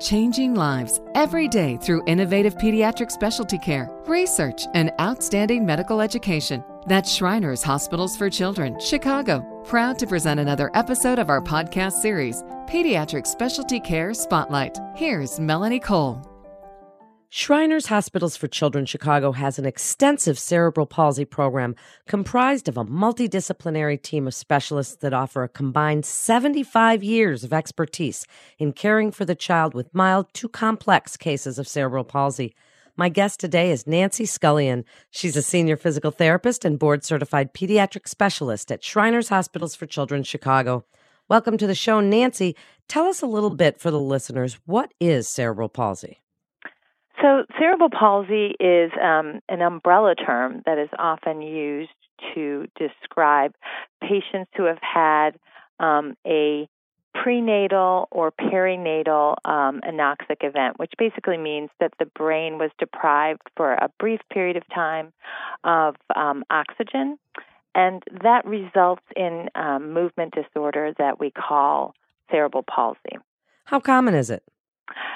Changing lives every day through innovative pediatric specialty care, research, and outstanding medical education. That's Shriners Hospitals for Children, Chicago. Proud to present another episode of our podcast series, Pediatric Specialty Care Spotlight. Here's Melanie Cole. Shriners Hospitals for Children Chicago has an extensive cerebral palsy program comprised of a multidisciplinary team of specialists that offer a combined 75 years of expertise in caring for the child with mild to complex cases of cerebral palsy. My guest today is Nancy Scullion. She's a senior physical therapist and board certified pediatric specialist at Shriners Hospitals for Children Chicago. Welcome to the show, Nancy. Tell us a little bit for the listeners what is cerebral palsy? So, cerebral palsy is um, an umbrella term that is often used to describe patients who have had um, a prenatal or perinatal um, anoxic event, which basically means that the brain was deprived for a brief period of time of um, oxygen, and that results in um, movement disorder that we call cerebral palsy. How common is it?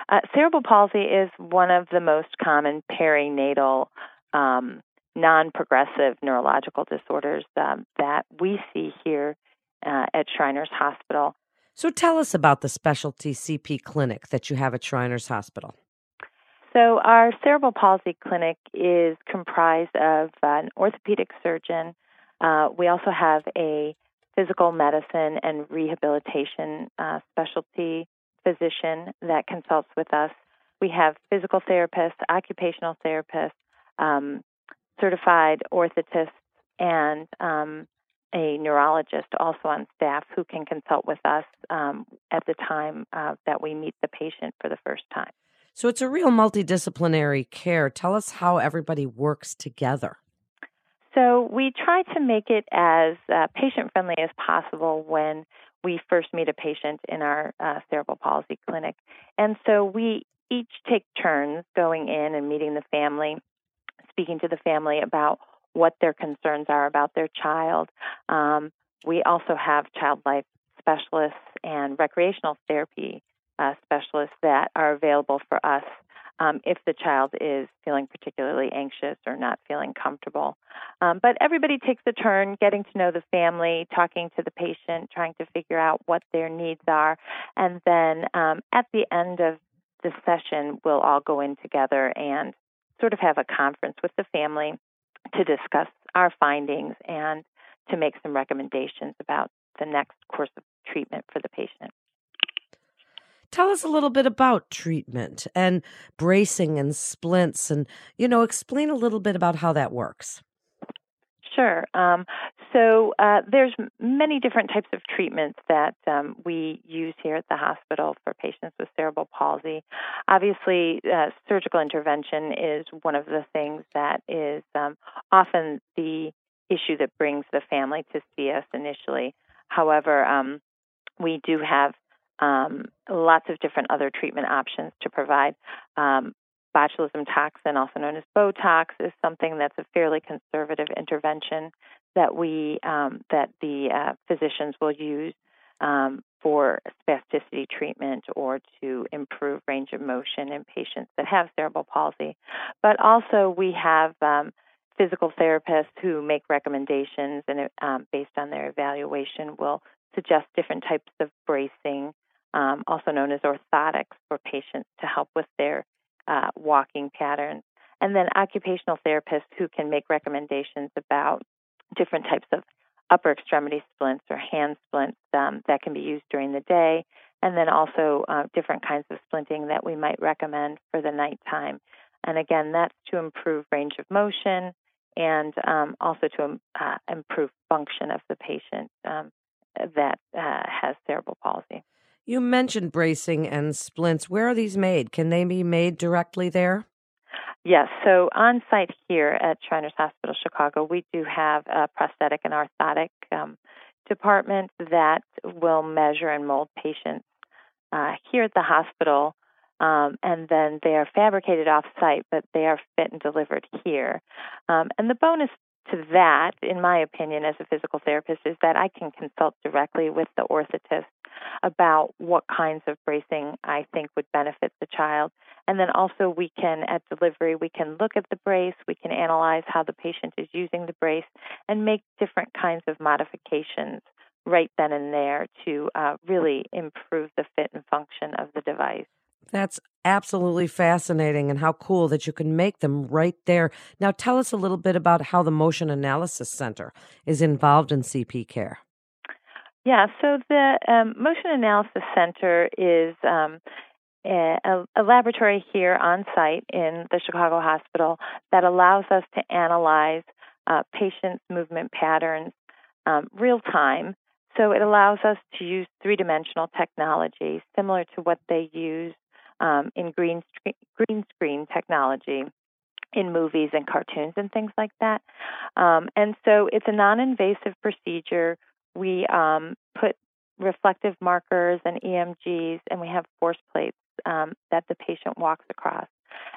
Uh, cerebral palsy is one of the most common perinatal um, non progressive neurological disorders um, that we see here uh, at Shriners Hospital. So tell us about the specialty CP clinic that you have at Shriners Hospital. So, our cerebral palsy clinic is comprised of an orthopedic surgeon. Uh, we also have a physical medicine and rehabilitation uh, specialty physician that consults with us. We have physical therapists, occupational therapists, um, certified orthotists, and um, a neurologist also on staff who can consult with us um, at the time uh, that we meet the patient for the first time. So it's a real multidisciplinary care. Tell us how everybody works together. So we try to make it as uh, patient friendly as possible when we first meet a patient in our uh, cerebral palsy clinic. And so we each take turns going in and meeting the family, speaking to the family about what their concerns are about their child. Um, we also have child life specialists and recreational therapy uh, specialists that are available for us um, if the child is feeling particularly anxious or not feeling comfortable. Um, but everybody takes a turn getting to know the family, talking to the patient, trying to figure out what their needs are. And then um, at the end of the session, we'll all go in together and sort of have a conference with the family to discuss our findings and to make some recommendations about the next course of treatment for the patient. Tell us a little bit about treatment and bracing and splints, and you know, explain a little bit about how that works. Sure. Um, so uh, there's many different types of treatments that um, we use here at the hospital for patients with cerebral palsy. Obviously, uh, surgical intervention is one of the things that is um, often the issue that brings the family to see us initially. However, um, we do have um, lots of different other treatment options to provide. Um, botulism toxin, also known as Botox, is something that's a fairly conservative intervention that we um, that the uh, physicians will use um, for spasticity treatment or to improve range of motion in patients that have cerebral palsy. But also, we have um, physical therapists who make recommendations and, um, based on their evaluation, will suggest different types of bracing, um, also known as orthotics, for patients to help with their uh, walking patterns. And then occupational therapists who can make recommendations about different types of upper extremity splints or hand splints um, that can be used during the day, and then also uh, different kinds of splinting that we might recommend for the nighttime. And again, that's to improve range of motion and um, also to um, uh, improve function of the patient um, that uh, has cerebral palsy. You mentioned bracing and splints. Where are these made? Can they be made directly there? Yes. So on site here at Shriners Hospital Chicago, we do have a prosthetic and orthotic um, department that will measure and mold patients uh, here at the hospital. Um, and then they are fabricated off site, but they are fit and delivered here. Um, and the bonus to that, in my opinion, as a physical therapist, is that I can consult directly with the orthotist about what kinds of bracing I think would benefit the child. And then also, we can, at delivery, we can look at the brace, we can analyze how the patient is using the brace, and make different kinds of modifications right then and there to uh, really improve the fit and function of the device. That's absolutely fascinating and how cool that you can make them right there. Now, tell us a little bit about how the Motion Analysis Center is involved in CP care. Yeah, so the um, Motion Analysis Center is um, a, a, laboratory here on site in the Chicago Hospital that allows us to analyze uh, patients' movement patterns um, real time. So it allows us to use three dimensional technology similar to what they use um, in green screen, green screen technology in movies and cartoons and things like that. Um, and so it's a non-invasive procedure. We um, put reflective markers and EMGs, and we have force plates um, that the patient walks across.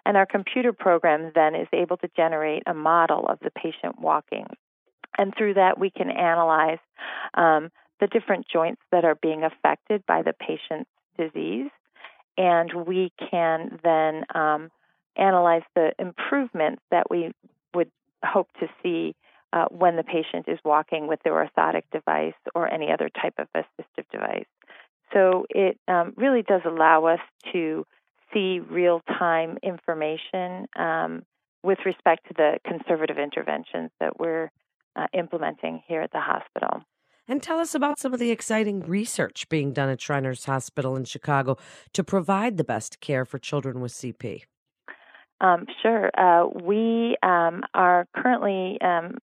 And our computer program then is able to generate a model of the patient walking. And through that, we can analyze um, the different joints that are being affected by the patient's disease and we can then um, analyze the improvements that we would hope to see uh, when the patient is walking with their orthotic device or any other type of assistive device. So it um, really does allow us to see real time information um, with respect to the conservative interventions that we're uh, implementing here at the hospital. And tell us about some of the exciting research being done at Shriners Hospital in Chicago to provide the best care for children with CP. Um, sure. Uh, we um, are currently um,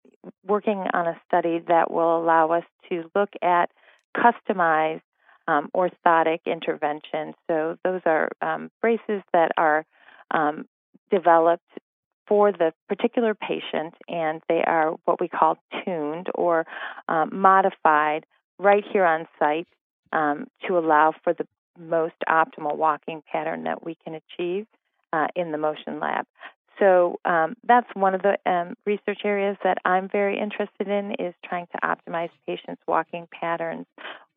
working on a study that will allow us to look at customized um, orthotic interventions. So, those are um, braces that are um, developed for the particular patient, and they are what we call tuned or um, modified right here on site um, to allow for the most optimal walking pattern that we can achieve uh, in the motion lab. So um, that's one of the um, research areas that I'm very interested in is trying to optimize patients' walking patterns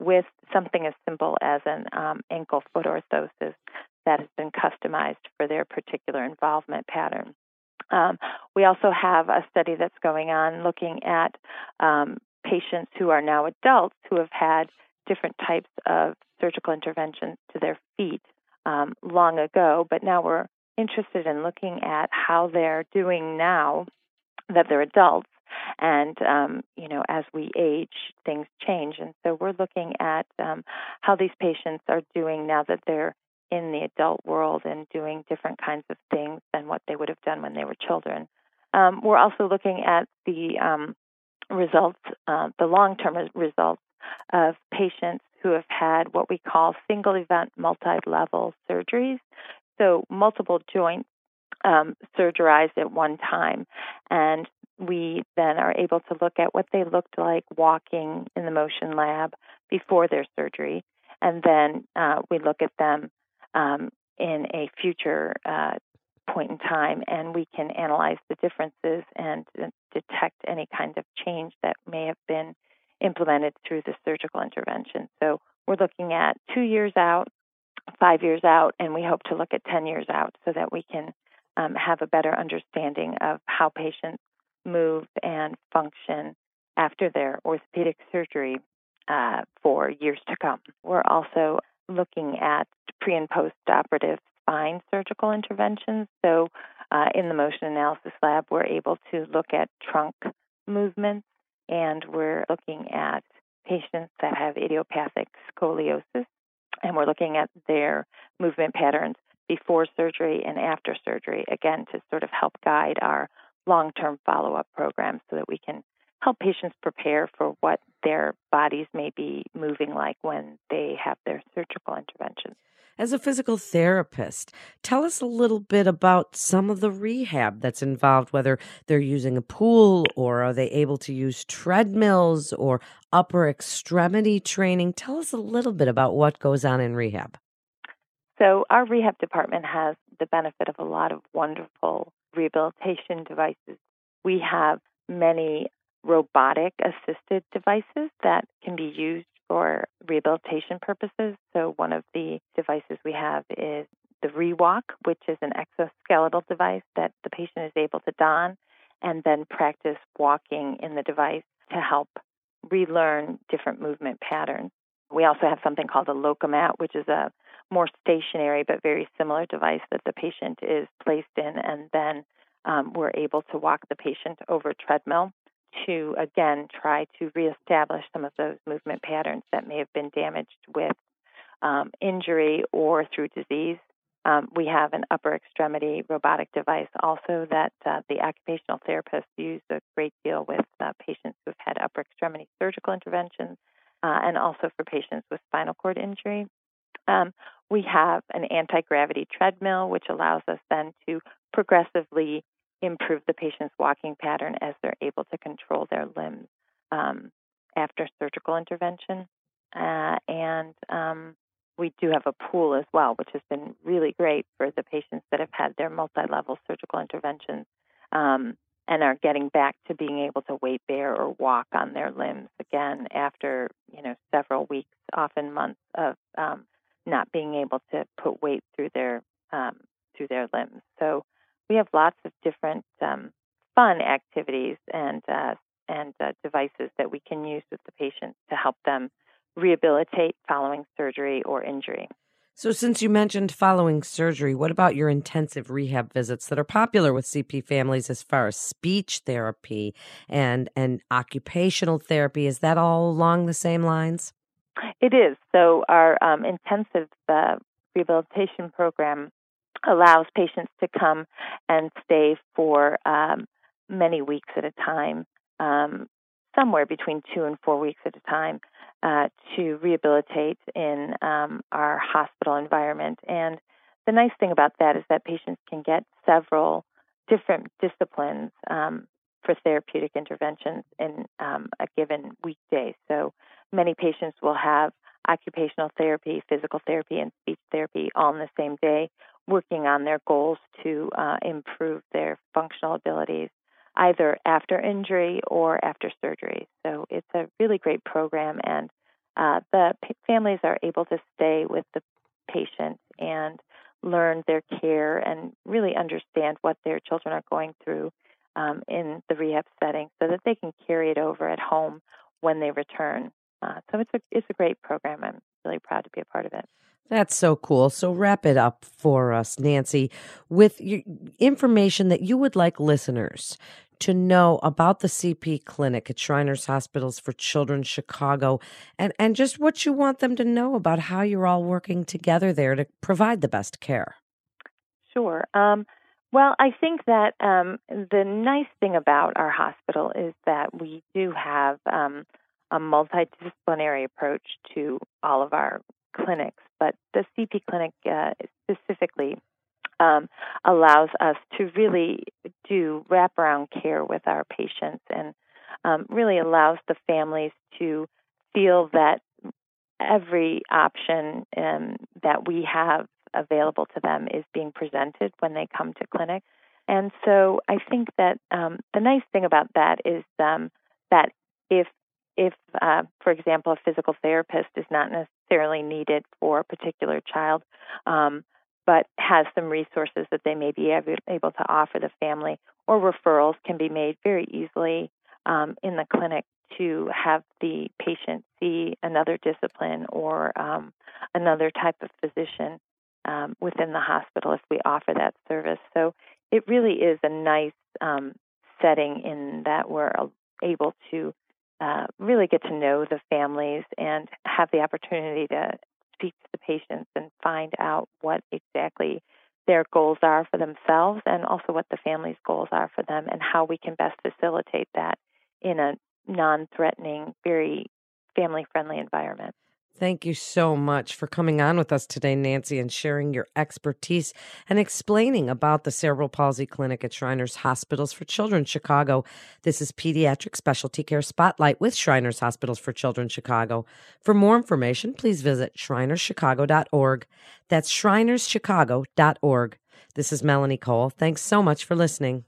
with something as simple as an um, ankle foot orthosis that has been customized for their particular involvement pattern. Um, we also have a study that's going on looking at um, patients who are now adults who have had different types of surgical interventions to their feet um, long ago, but now we're interested in looking at how they're doing now that they're adults. And, um, you know, as we age, things change. And so we're looking at um, how these patients are doing now that they're in the adult world and doing different kinds of things than what they would have done when they were children. Um, we're also looking at the um, results, uh, the long term results of patients who have had what we call single event multi level surgeries. So, multiple joints um, surgerized at one time. And we then are able to look at what they looked like walking in the motion lab before their surgery. And then uh, we look at them um, in a future uh, point in time, and we can analyze the differences and uh, detect any kind of change that may have been implemented through the surgical intervention. So we're looking at two years out, five years out, and we hope to look at 10 years out so that we can um, have a better understanding of how patients move and function after their orthopedic surgery uh, for years to come. We're also looking at pre and post operative spine surgical interventions. So, uh, in the motion analysis lab, we're able to look at trunk movements and we're looking at patients that have idiopathic scoliosis and we're looking at their movement patterns before surgery and after surgery, again, to sort of help guide our long term follow up program so that we can help patients prepare for what their bodies may be moving like when they have their surgical interventions. As a physical therapist, tell us a little bit about some of the rehab that's involved, whether they're using a pool or are they able to use treadmills or upper extremity training. Tell us a little bit about what goes on in rehab. So, our rehab department has the benefit of a lot of wonderful rehabilitation devices. We have many robotic assisted devices that can be used for rehabilitation purposes. So, one of the devices we have is the ReWalk, which is an exoskeletal device that the patient is able to don and then practice walking in the device to help relearn different movement patterns. We also have something called a Lokomat, which is a more stationary but very similar device that the patient is placed in, and then um, we're able to walk the patient over treadmill to again try to reestablish some of those movement patterns that may have been damaged with um, injury or through disease. Um, we have an upper extremity robotic device also that uh, the occupational therapists use a great deal with uh, patients who have had upper extremity surgical interventions uh, and also for patients with spinal cord injury. Um, we have an anti gravity treadmill, which allows us then to progressively improve the patient's walking pattern as they're able to control their limbs um, after surgical intervention. Uh, and um, we do have a pool as well, which has been really great for the patients that have had their multi level surgical interventions um, and are getting back to being able to weight bear or walk on their limbs again after you know several weeks, often months of um, not being able to put weight through their um, through their limbs. So we have lots of different um, fun activities and uh, and uh, devices that we can use with the patients to help them rehabilitate following surgery or injury. So, since you mentioned following surgery, what about your intensive rehab visits that are popular with CP families as far as speech therapy and and occupational therapy? Is that all along the same lines? It is. So, our um, intensive uh, rehabilitation program allows patients to come and stay for um, many weeks at a time, um, somewhere between two and four weeks at a time, uh, to rehabilitate in um, our hospital environment. And the nice thing about that is that patients can get several different disciplines um, for therapeutic interventions in um, a given weekday. So many patients will have occupational therapy, physical therapy, and speech therapy all in the same day, working on their goals to uh, improve their functional abilities either after injury or after surgery. So it's a really great program, and uh, the p- families are able to stay with the patient and learn their care and really understand what their children are going through um, in the rehab setting so that they can carry it over at home when they return. Uh, so it's a it's a great program. I'm really proud to be a part of it. That's so cool. So wrap it up for us, Nancy, with information that you would like listeners to know about the CP clinic at Shriners Hospitals for Children Chicago and, and just what you want them to know about how you're all working together there to provide the best care. Sure. Um, well, I think that um, the nice thing about our hospital is that we do have um, a multidisciplinary approach to all of our clinics, but the CP clinic uh, specifically um, allows us to really do wraparound care with our patients and um, really allows the families to feel that every option um, that we have available to them is being presented when they come to clinic. And so I think that um, the nice thing about that is um, that if if, uh, for example, a physical therapist is not necessarily needed for a particular child, um, but has some resources that they may be able to offer the family, or referrals can be made very easily um, in the clinic to have the patient see another discipline or um, another type of physician um, within the hospital if we offer that service. So it really is a nice um, setting in that we're able to uh, really get to know the families and have the opportunity to speak to the patients and find out what exactly their goals are for themselves and also what the family's goals are for them and how we can best facilitate that in a non threatening, very family friendly environment. Thank you so much for coming on with us today, Nancy, and sharing your expertise and explaining about the Cerebral Palsy Clinic at Shriners Hospitals for Children Chicago. This is Pediatric Specialty Care Spotlight with Shriners Hospitals for Children Chicago. For more information, please visit shrinerschicago.org. That's shrinerschicago.org. This is Melanie Cole. Thanks so much for listening.